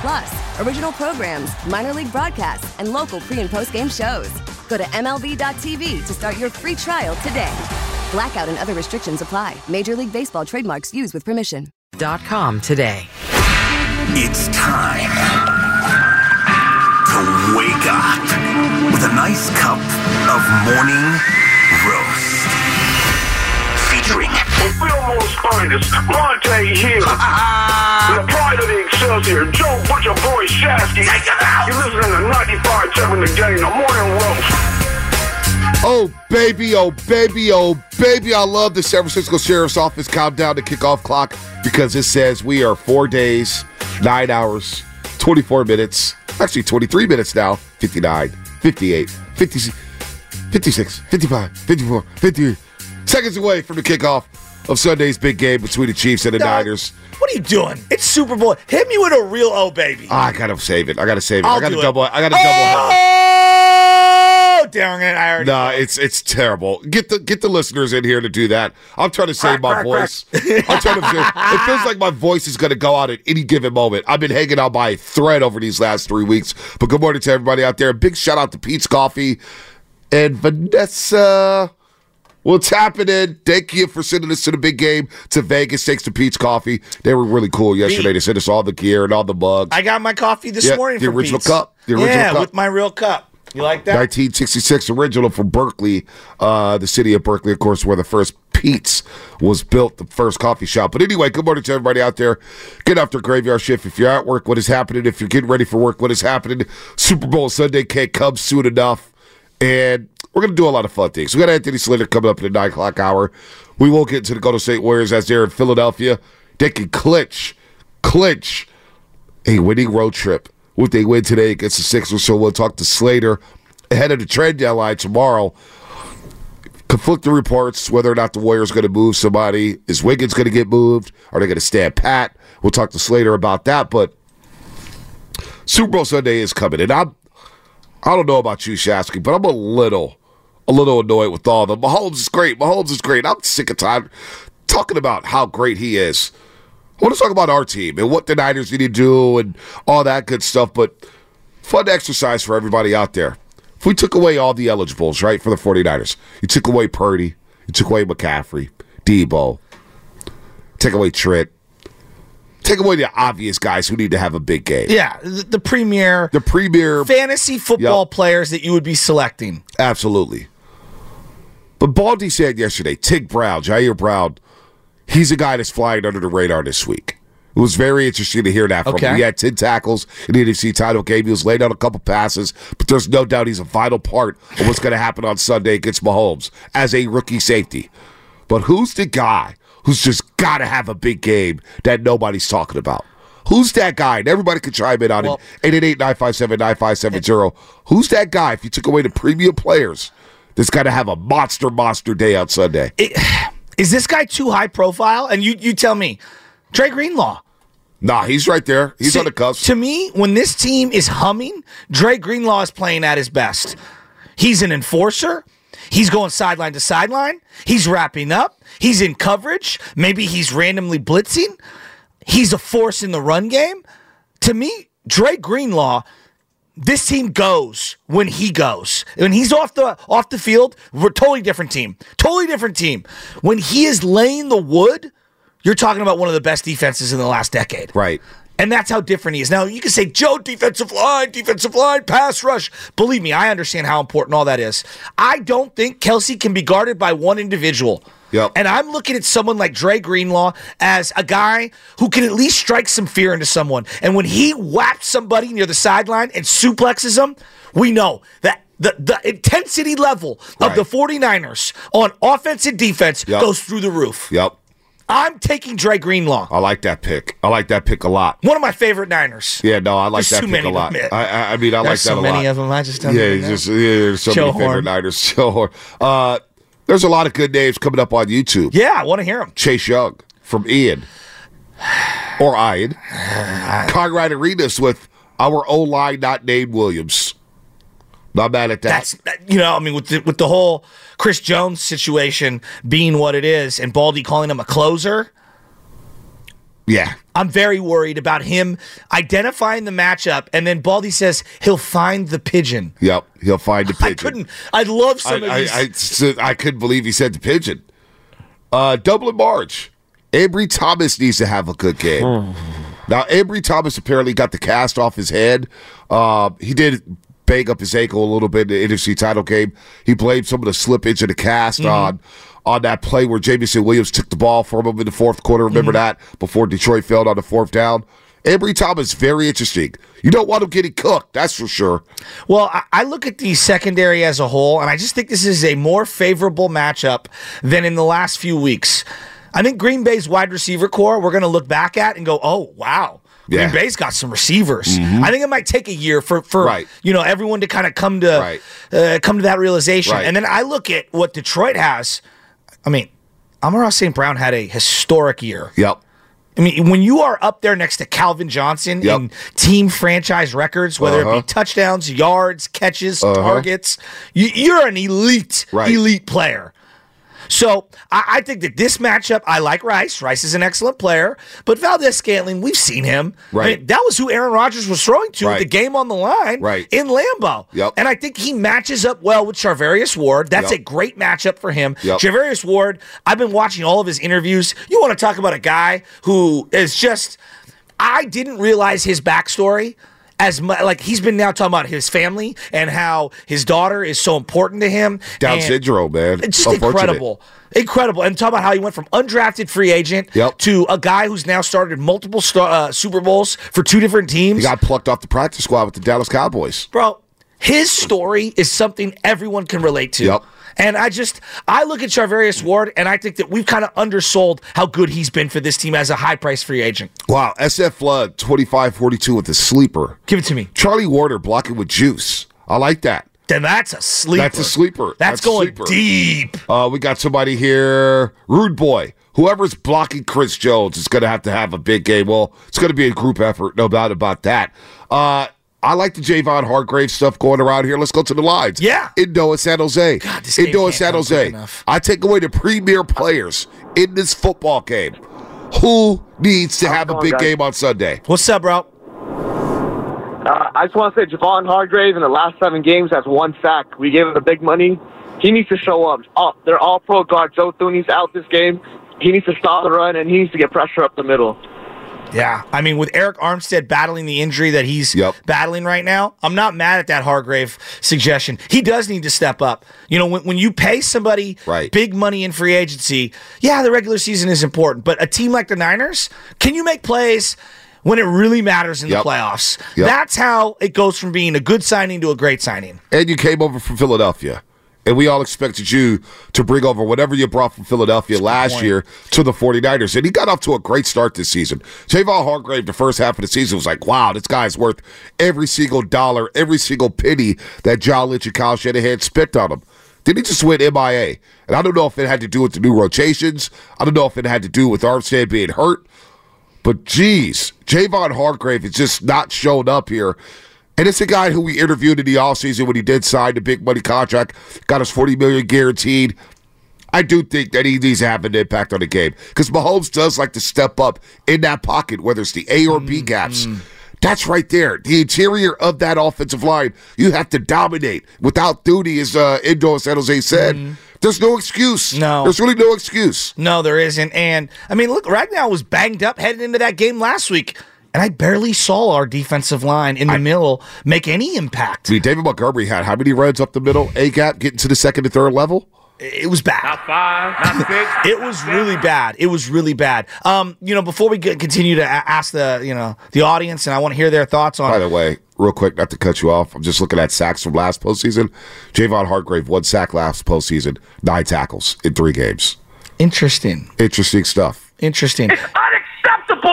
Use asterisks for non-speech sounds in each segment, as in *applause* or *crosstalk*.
Plus, original programs, minor league broadcasts, and local pre and post game shows. Go to MLB.tv to start your free trial today. Blackout and other restrictions apply. Major League Baseball trademarks used with permission. Dot com today. It's time to wake up with a nice cup of morning roast. Featuring From Fillmore's finest, Monte Hill. *laughs* the pride of the Joe Butcher Boy Shasky. Take him out! You're listening to 95 7 the game, the morning roast. Oh, baby, oh, baby, oh, baby. I love the San Francisco Sheriff's Office countdown to kickoff clock because it says we are four days, nine hours, 24 minutes, actually 23 minutes now, 59, 58, 56, 56 55, 54, 58 seconds away from the kickoff of Sunday's big game between the Chiefs and the Dog, Niners. What are you doing? It's Super Bowl. Hit me with a real oh baby. Ah, I gotta save it. I gotta save it. I'll I gotta do it. double. I gotta double. Oh, dang it! I already. Nah, it's it's terrible. Get the get the listeners in here to do that. I'm trying to save my voice. I'm trying to. *laughs* It feels like my voice is going to go out at any given moment. I've been hanging out by a thread over these last three weeks. But good morning to everybody out there. Big shout out to Peet's Coffee and Vanessa. What's happening? Thank you for sending us to the big game to Vegas. Thanks to Peet's Coffee. They were really cool yesterday. They sent us all the gear and all the mugs. I got my coffee this Yeah, morning. the from original Peet's. cup. The original yeah, cup. with my real cup. You like that? 1966 original from Berkeley, uh, the city of Berkeley, of course, where the first Peet's was built, the first coffee shop. But anyway, good morning to everybody out there. Get off their graveyard shift. If you're at work, what is happening? If you're getting ready for work, what is happening? Super Bowl Sunday can't come soon enough. And we're going to do a lot of fun things. We got Anthony Slater coming up in the 9 o'clock hour. We will get into the Golden State Warriors as they're in Philadelphia. They can clinch, clinch a winning road trip. What they win today against the Sixers, so we'll talk to Slater ahead of the trade deadline tomorrow. Conflicting reports whether or not the Warriors going to move somebody. Is Wiggins going to get moved? Are they going to stand pat? We'll talk to Slater about that. But Super Bowl Sunday is coming, and I'm I don't know about you, Shasky, but I'm a little a little annoyed with all the Mahomes is great. Mahomes is great. I'm sick of time talking about how great he is. I want to talk about our team and what the Niners need to do and all that good stuff, but fun exercise for everybody out there. If we took away all the eligibles, right, for the 49ers, you took away Purdy, you took away McCaffrey, Deebo, take away Trent, take away the obvious guys who need to have a big game. yeah, the, the premier The premier, fantasy football Yep. players that you would be selecting. absolutely. But Baldy said yesterday, Tig Brown, Ji'Ayir Brown, he's a guy that's flying under the radar this week. It was very interesting to hear that from Okay. him. He had 10 tackles in the NFC title game. He was laid out a couple passes, but there's no doubt he's a vital part of what's going to happen on Sunday against Mahomes as a rookie safety. But who's the guy who's just got to have a big game that nobody's talking about? Who's that guy? And everybody can chime in on Well- it. 888-957-9570. Who's that guy if you took away the premium players that's got to have a monster, monster day on Sunday? *sighs* Is this guy too high profile? And you you tell me, Dre Greenlaw. Nah, he's right there. He's See, on the cusp. To me, when this team is humming, Dre Greenlaw is playing at his best. He's an enforcer. He's going sideline to sideline. He's wrapping up. He's in coverage. Maybe he's randomly blitzing. He's a force in the run game. To me, Dre Greenlaw, this team goes when he goes. When he's off the off the field, we're a totally different team. Totally different team. When he is laying the wood, you're talking about one of the best defenses in the last decade. right. And that's how different he is. Now, you can say, Joe, defensive line, defensive line, pass rush. Believe me, I understand how important all that is. I don't think Kelce can be guarded by one individual. Yep. And I'm looking at someone like Dre Greenlaw as a guy who can at least strike some fear into someone. And when he whaps somebody near the sideline and suplexes them, we know that the, the intensity level of Right. the 49ers on offense and defense Yep. goes through the roof. Yep. I'm taking Dre Greenlaw. I like that pick. I like that pick a lot. One of my favorite Niners. Yeah, no, I like There's that pick a lot. I, I, I mean, I like that so a lot. So many of them. I just don't yeah, know. just yeah, there's so Joe many favorite Horn. Niners. *laughs* Joe Horn. Uh, there's a lot of good names coming up on YouTube. Yeah, I want to hear them. Chase Young from Ian *sighs* or Ian. *sighs* Conrad Arenas with our O line not named Williams. Not mad at that. That's you know, I mean, with the, with the whole Chris Jones situation being what it is, and Baldy calling him a closer. Yeah. I'm very worried about him identifying the matchup, and then Baldy says he'll find the pigeon. Yep. He'll find the *laughs* pigeon. I couldn't. I love I, some of I, these. I, s- I couldn't believe he said the pigeon. Uh, Dublin March. Ambry Thomas needs to have a good game. now, Ambry Thomas apparently got the cast off his head. Uh, he did bang up his ankle a little bit in the NFC title game. He blamed some of the slippage in the cast Mm-hmm. on on that play where Jameson Williams took the ball from him in the fourth quarter. Remember Mm-hmm. that before Detroit failed on the fourth down. Ambry Thomas is very interesting. You don't want him getting cooked, that's for sure. Well, I, I look at the secondary as a whole, and I just think this is a more favorable matchup than in the last few weeks. I think Green Bay's wide receiver core, we're going to look back at and go, oh, wow. Green Yeah. Mm-hmm. Bay's got some receivers. I think it might take a year for, for Right. you know everyone to kind of come to Right. uh, come to that realization. Right. And then I look at what Detroit has. I mean, Amon-Ra St. Brown had a historic year. Yep. I mean, when you are up there next to Calvin Johnson Yep. in team franchise records, whether it Uh-huh. be touchdowns, yards, catches, targets, you, you're an elite, elite player. So I, I think that this matchup, I like Rice. Rice is an excellent player, but Valdes-Scantling, we've seen him. I Right. mean, that was who Aaron Rodgers was throwing to Right. the game on the line Right. in Lambeau. Yep. And I think he matches up well with Charvarius Ward. That's Yep. a great matchup for him. Yep. Charvarius Ward, I've been watching all of his interviews. You want to talk about a guy who is just, I didn't realize his backstory. As much like he's been now talking about his family and how his daughter is so important to him. Down syndrome, man. It's just incredible. Incredible. And talk about how he went from undrafted free agent Yep. to a guy who's now started multiple star, uh, Super Bowls for two different teams. He got plucked off the practice squad with the Dallas Cowboys. Bro, his story is something everyone can relate to. Yep. And I just, I look at Charvarius Ward and I think that we've kind of undersold how good he's been for this team as a high price free agent. Wow, SF Flood 25-42 with the sleeper. Give it to me. Charlie Warner blocking with juice. I like that. Then that's a sleeper. That's a sleeper. That's, That's going sleeper. deep. Uh, we got somebody here, Rude Boy. Whoever's blocking Chris Jones is going to have to have a big game. Well, it's going to be a group effort, no doubt about that. Uh, I like the Javon Hargrave stuff going around here. Let's go to the lines. Yeah. Indo and San Jose. God, this Indo game San can't come quick Jose. enough. I take away the premier players in this football game. Who needs to have a big guys? game on Sunday? What's up, bro? Uh, I just want to say Javon Hargrave in the last seven games has one sack. We gave him the big money. He needs to show up. Oh, they're all pro guard. Joe Thuney's out this game. He needs to stop the run and he needs to get pressure up the middle. Yeah, I mean, with Arik Armstead battling the injury that he's Yep. battling right now, I'm not mad at that Hargrave suggestion. He does need to step up. You know, when, when you pay somebody Right. big money in free agency, yeah, the regular season is important, but a team like the Niners, can you make plays when it really matters in Yep. the playoffs? Yep. That's how it goes from being a good signing to a great signing. and you came over from Philadelphia. And we all expected you to bring over whatever you brought from Philadelphia last year to the 49ers. And he got off to a great start this season. Javon Hargrave, the first half of the season, was like, wow, this guy's worth every single dollar, every single penny that John Lynch and Kyle Shanahan spent on him. Then he just went MIA. And I don't know if it had to do with the new rotations. I don't know if it had to do with Armstead being hurt. But geez, Javon Hargrave has just not showing up here. And it's a guy who we interviewed in the offseason when he did sign the big money contract, got his 40 million guaranteed. I do think that he needs to have an impact on the game because Mahomes does like to step up in that pocket, whether it's the A or B gaps. That's right there. The interior of that offensive line, you have to dominate. Without Thuney, as uh, Indo San Jose said, there's no excuse. No. There's really no excuse. No, there isn't. And I mean, look, Ragnow was banged up heading into that game last week. And I barely saw our defensive line in the middle make any impact. I mean, David Montgomery had how many runs up the middle? A gap getting to the second and third level. It was bad. Not five, not *laughs* six. It was really bad. It was really bad. Um, you know, before we get, continue to a- ask the you know the audience, and I want to hear their thoughts on. By the way, real quick, not to cut you off, I'm just looking at sacks from last postseason. Javon Hargrave, one sack last postseason, nine tackles in three games. Interesting. Interesting stuff. Interesting.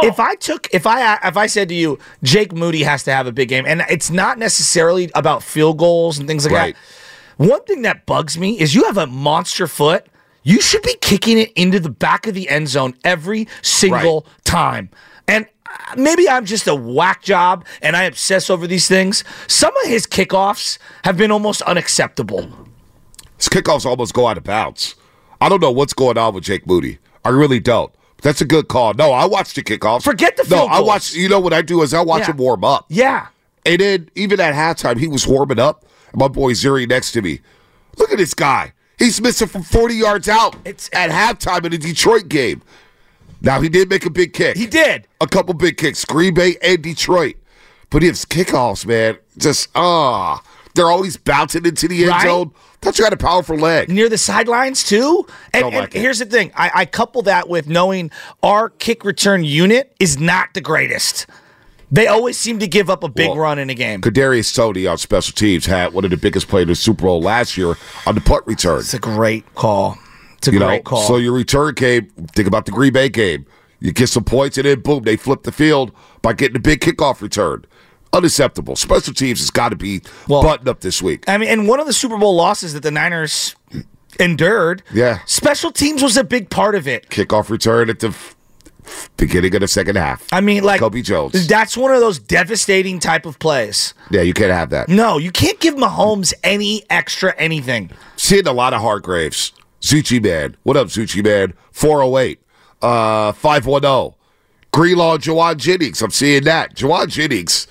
If I took if I if I said to you Jake Moody has to have a big game and it's not necessarily about field goals and things like Right. that. One thing that bugs me is you have a monster foot. You should be kicking it into the back of the end zone every single time. And uh, maybe I'm just a whack job and I obsess over these things. Some of his kickoffs have been almost unacceptable. His kickoffs almost go out of bounds. I don't know what's going on with Jake Moody. I really don't. That's a good call. No, I watched the kickoffs. Forget the No, I goals. watch. You know what I do is I watch Yeah. him warm up. Yeah. And then even at halftime, he was warming up. My boy Zuri next to me. Look at this guy. He's missing from 40 yards out It's- at halftime in the Detroit game. Now he did make a big kick. He did. a couple big kicks, Green Bay and Detroit. But his kickoffs, man, just ah, they're always bouncing into the end Right? zone. Thought you had a powerful leg. near the sidelines too. And, and like here's the thing: I, I couple that with knowing our kick return unit is not the greatest. They always seem to give up a big Well, run in a game. Kadarius Toney on special teams had one of the biggest plays in the Super Bowl last year on the punt return. It's a great call. It's a You know, great call. so your return game. Think about the Green Bay game. You get some points and then boom, they flip the field by getting a big kickoff return. Unacceptable. Special teams has got to be Well- buttoned up this week. I mean, and one of the Super Bowl losses that the Niners endured, Yeah. special teams was a big part of it. Kickoff return at the f- beginning of the second half. I mean, like Kobe Jones. That's one of those devastating type of plays. Yeah, you can't have that. No, you can't give Mahomes any extra anything. Seeing a lot of Hargraves. Zucci Man. What up, Zucci Man? 408. Uh, 510. Greenlaw, Jauan Jennings. I'm seeing that. Jauan Jennings.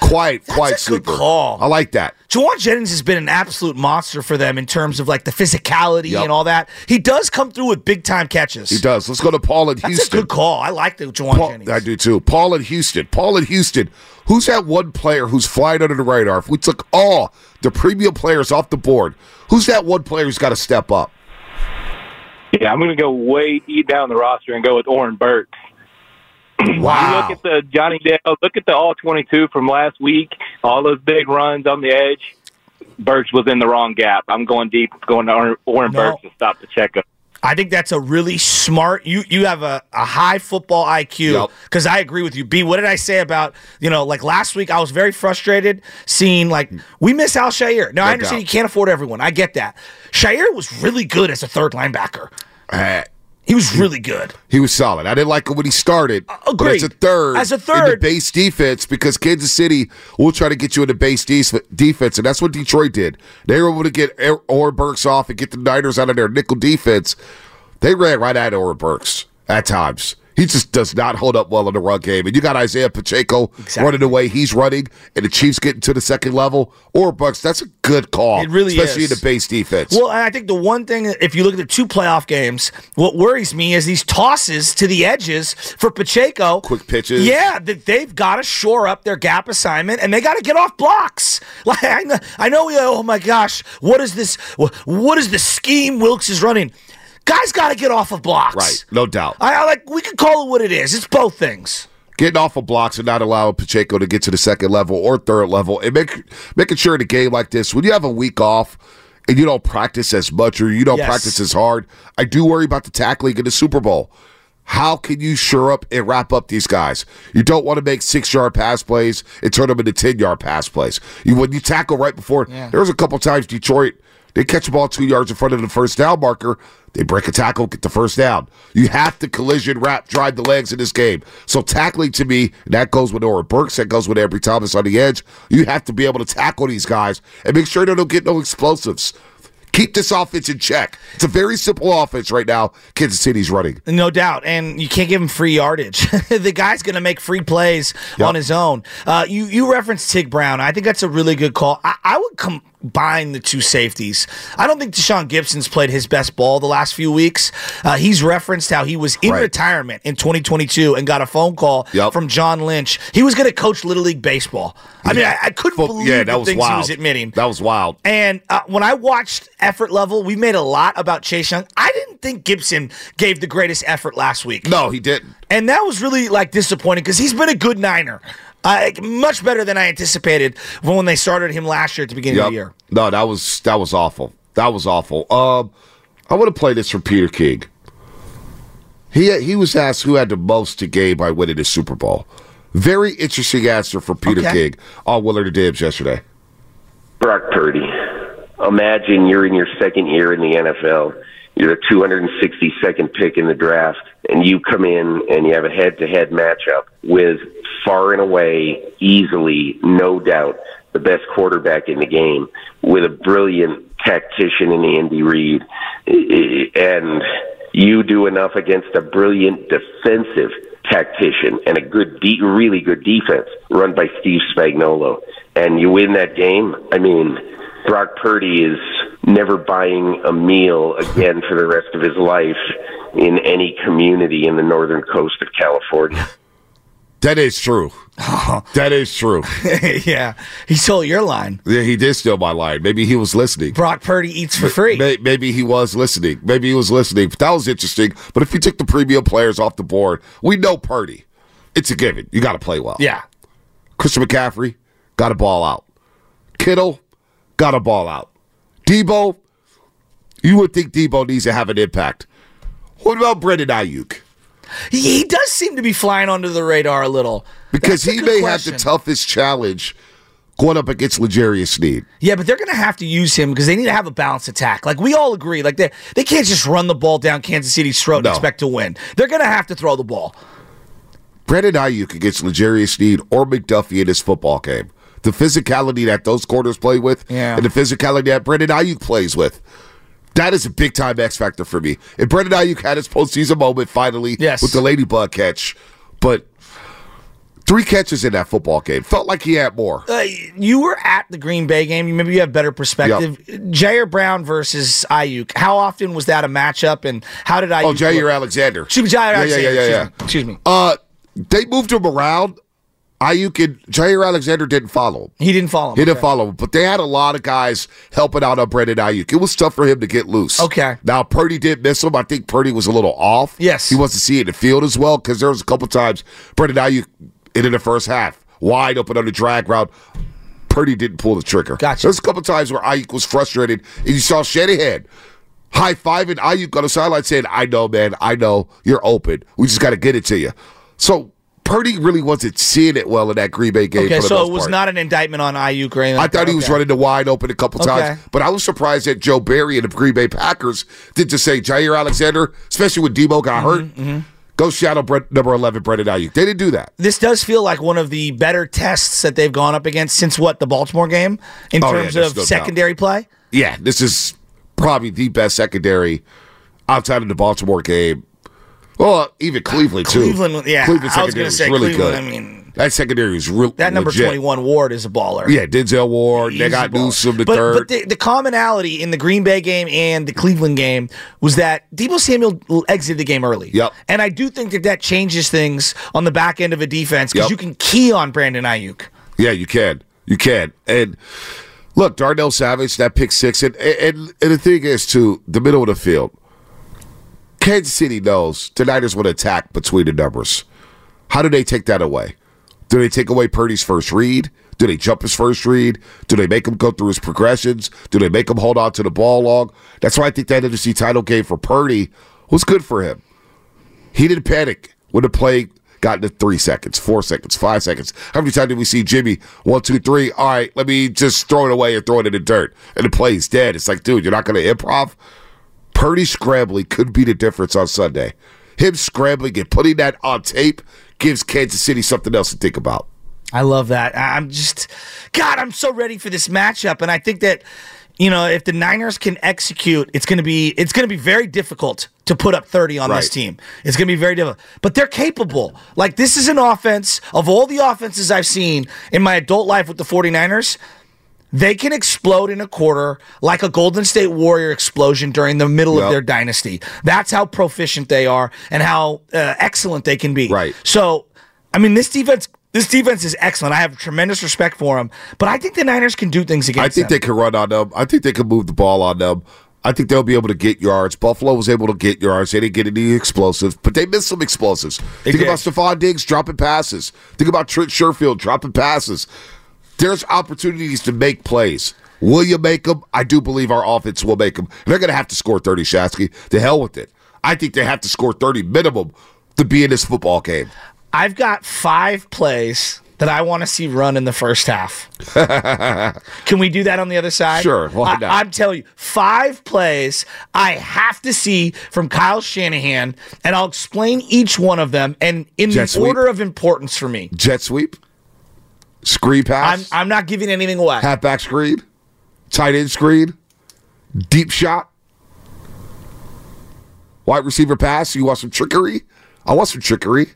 Quiet, quiet a good sleeper. call. I like that. Jauan Jennings has been an absolute monster for them in terms of like the physicality Yep. and all that. He does come through with big time catches. He does. Let's go to Paul in That's Houston. a good call. I like the Jauan Paul, Jennings. I do too. Paul in Houston. Paul in Houston. Who's that one player who's flying under the radar? If we took all the premium players off the board, who's that one player who's got to step up? Yeah, I'm going to go way deep down the roster and go with Oren Burks. You Wow. look at the Johnny Dale, look at the All 22 from last week, all those big runs on the edge. Burks was in the wrong gap. I'm going deep, going to Oren, Oren No. Burks to stop the checkup. I think that's a really smart. You you have a, a high football IQ Yep. because I agree with you. B, what did I say about you know like last week? I was very frustrated seeing like we miss Al-Shaair. Now I understand doubt. you can't afford everyone. I get that. Shaair was really good as a third linebacker. Uh, He was really good. He was solid. I didn't like it when he started. But as a third, As a third in the base defense, because Kansas City will try to get you in the base de- defense, and that's what Detroit did. They were able to get Er- Orr Burks off and get the Niners out of their nickel defense. They ran right at Orr Burks at times. He just does not hold up well in the run game. And you got Isaiah Pacheco Exactly. running the way he's running, and the Chiefs getting to the second level. or Bucks. that's a good call. It really especially is. in the base defense. Well, and I think the one thing, if you look at the two playoff games, what worries me is these tosses to the edges for Pacheco. Quick pitches. Yeah, that they've got to shore up their gap assignment and they got to get off blocks. *laughs* Like I know, I know. Oh my gosh, what is this? What is the scheme Wilks is running? Guys got to get off of blocks. right, no doubt. I, I like. We can call it what it is. It's both things. getting off of blocks and not allowing Pacheco to get to the second level or third level, and make, making sure in a game like this, when you have a week off and you don't practice as much or you don't Yes. practice as hard, I do worry about the tackling in the Super Bowl. How can you shore up and wrap up these guys? You don't want to make six yard pass plays and turn them into ten yard pass plays. You when you tackle right before, there was a couple times Detroit they catch the ball two yards in front of the first down marker. They break a tackle, get the first down. You have to collision wrap, drive the legs in this game. So tackling to me, that goes with Oren Burks, that goes with Ambry Thomas on the edge. You have to be able to tackle these guys and make sure they don't get no explosives. Keep this offense in check. It's a very simple offense right now. Kansas City's running. No doubt, and you can't give him free yardage. *laughs* the guy's going to make free plays Yep. on his own. Uh, you you referenced Tig Brown. I think that's a really good call. I, I would com- buying the two safeties. I don't think Tashaun Gipson's played his best ball the last few weeks. Uh, he's referenced how he was in Right. retirement in 2022 and got a phone call Yep. from John Lynch. He was going to coach Little League Baseball. I mean, I, I couldn't Fo- believe yeah, that was things he wild. was admitting. That was wild. And uh, when I watched effort level, we made a lot about Chase Young. I didn't think Gipson gave the greatest effort last week. No, he didn't. And that was really like disappointing because he's been a good Niner. Uh, much better than I anticipated when they started him last year at the beginning of the year. No, that was that was awful. That was awful. Um, I want to play this for Peter King. He he was asked who had the most to gain by winning the Super Bowl. Very interesting answer for Peter Okay. King on Willard and Dibs yesterday. Brock Purdy. Imagine you're in your second year in the NFL. You're the 262nd pick in the draft, and you come in and you have a head-to-head matchup with far and away, easily, no doubt, the best quarterback in the game, with a brilliant tactician in Andy Reid, and you do enough against a brilliant defensive tactician and a good, de- really good defense run by Steve Spagnuolo, and you win that game. I mean, Brock Purdy is never buying a meal again for the rest of his life in any community in the northern coast of California. That is true. *laughs* that is true. *laughs* yeah, he stole your line. Yeah, he did steal my line. Maybe he was listening. Brock Purdy eats for free. May- Maybe he was listening. Maybe he was listening. That was interesting. But if you took the premium players off the board, we know Purdy. It's a given. You got to play well. Yeah. Christian McCaffrey got a ball out. Kittle got a ball out. Deebo, you would think Deebo needs to have an impact. What about Brandon Aiyuk? He, does seem to be flying under the radar a little. Because That's he may question. have the toughest challenge going up against L'Jarius Sneed. Yeah, but they're going to have to use him because they need to have a balanced attack. Like we all agree, like they they can't just run the ball down Kansas City's throat No. and expect to win. They're going to have to throw the ball. Brandon Aiyuk against L'Jarius Sneed or McDuffie in this football game. The physicality that those quarters play with Yeah. and the physicality that Brandon Aiyuk plays with. That is a big time X factor for me. And Brandon Aiyuk had his postseason moment finally Yes. with the Ladybug catch. But three catches in that football game. Felt like he had more. Uh, you were at the Green Bay game. Maybe you have better perspective. Jair Brown versus Aiyuk. How often was that a matchup, and how did Aiyuk? Oh, Jaire look? Alexander. Excuse me, Jaire Yeah, yeah, Alexander. yeah, yeah, yeah. Excuse me. Excuse me. Uh, they moved him around. Aiyuk and Jaire Alexander didn't follow him. He didn't follow him. He didn't follow him, but they had a lot of guys helping out on Brandon Aiyuk. It was tough for him to get loose. Okay. Now Purdy did miss him. I think Purdy was a little off. Yes. he wasn't seeing the field as well because there was a couple times Brandon Aiyuk in the first half wide open on the drag route. Purdy didn't pull the trigger. Gotcha. There's a couple times where Aiyuk was frustrated, and you saw Shanahan high fiving Aiyuk on the sideline saying, "I know, man. I know you're open. We just got to get it to you." So. Purdy really wasn't seeing it well in that Green Bay game. Okay, for the so it was part. not an indictment on or anything. I thought he was running the wide open a couple Okay. times, but I was surprised that Joe Barry and the Green Bay Packers did just say Jaire Alexander, especially when Deebo got Mm-hmm, hurt. Go shadow Brent, number eleven, Brandon Aiyuk. They didn't do that. This does feel like one of the better tests that they've gone up against since what the Baltimore game in Oh, terms there's of no doubt. secondary play. Yeah, this is probably the best secondary outside of the Baltimore game. Well, even Cleveland too. Cleveland, yeah, Cleveland I was secondary gonna say really Cleveland, good. I mean, that secondary was real. that number legit. twenty-one Ward is a baller. Yeah, Denzel Ward. they He's got a baller. Newsom the but, third. But the, the commonality in the Green Bay game and the Cleveland game was that Deebo Samuel exited the game early. Yep. And I do think that that changes things on the back end of a defense because Yep. you can key on Brandon Aiyuk. Yeah, you can. You can. And look, Darnell Savage, that pick six. And, and, and the thing is, too, the middle of the field, Kansas City knows the Niners would attack between the numbers. How do they take that away? Do they take away Purdy's first read? Do they jump his first read? Do they make him go through his progressions? Do they make him hold on to the ball long? That's why I think that NFC title game for Purdy was good for him. He didn't panic when the play got to three seconds, four seconds, five seconds. How many times did we see Jimmy one, two, three? All right, let me just throw it away and throw it in the dirt, and the play's dead. It's like, dude, you're not going to improv. Purdy scrambling could be the difference on Sunday. Him scrambling and putting that on tape gives Kansas City something else to think about. I love that. I'm just, God, I'm so ready for this matchup, and I think that you know if the Niners can execute, it's gonna be it's gonna be very difficult to put up 30 on this team. It's gonna be very difficult, but they're capable. Like this is an offense of all the offenses I've seen in my adult life with the 49ers. They can explode in a quarter like a Golden State Warrior explosion during the middle Yep. of their dynasty. That's how proficient they are and how uh, excellent they can be. Right. So, I mean, this defense. This defense is excellent. I have tremendous respect for them, but I think the Niners can do things against them. I think them. they can run on them. I think they can move the ball on them. I think they'll be able to get yards. Buffalo was able to get yards. They didn't get any explosives, but they missed some explosives. They think did. about Stefon Diggs dropping passes. Think about Trent Sherfield dropping passes. There's opportunities to make plays. Will you make them? I do believe our offense will make them. They're going to have to score 30, Shasky. To hell with it. I think they have to score 30 minimum to be in this football game. I've got five plays that I want to see run in the first half. *laughs* Can we do that on the other side? Sure, why not? I, am telling you, five plays I have to see from Kyle Shanahan, and I'll explain each one of them and in Jet the sweep? order of importance for me. Jet sweep, screen I'm, pass, I'm not giving anything away. halfback screen, tight end screen, deep shot, wide receiver pass. You want some trickery? I want some trickery.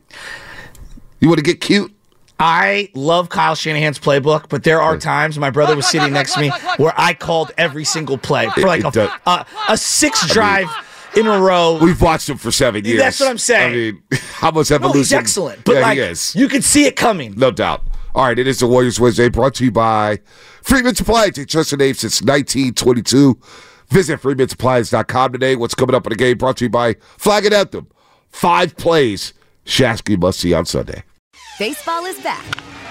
You want to get cute? I love Kyle Shanahan's playbook, but there are times my brother was sitting next to me where I called every single play for like a, a, a six drive in a row. We've watched him for seven years. That's what I'm saying. I mean, *laughs* how much no, evolution? he's excellent, but yeah, like he is. you could see it coming. No doubt. All right, it is the Warriors Wednesday brought to you by Freeman's Appliance. They trusted name since 1922. Visit freemansappliance.com today. What's coming up in the game brought to you by Flag and Anthem. Five plays Shasky must see on Sunday. Baseball is back,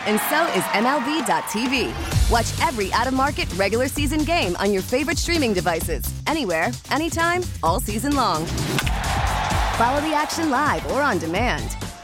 and so is MLB.tv. Watch every out of market regular season game on your favorite streaming devices, anywhere, anytime, all season long. Follow the action live or on demand.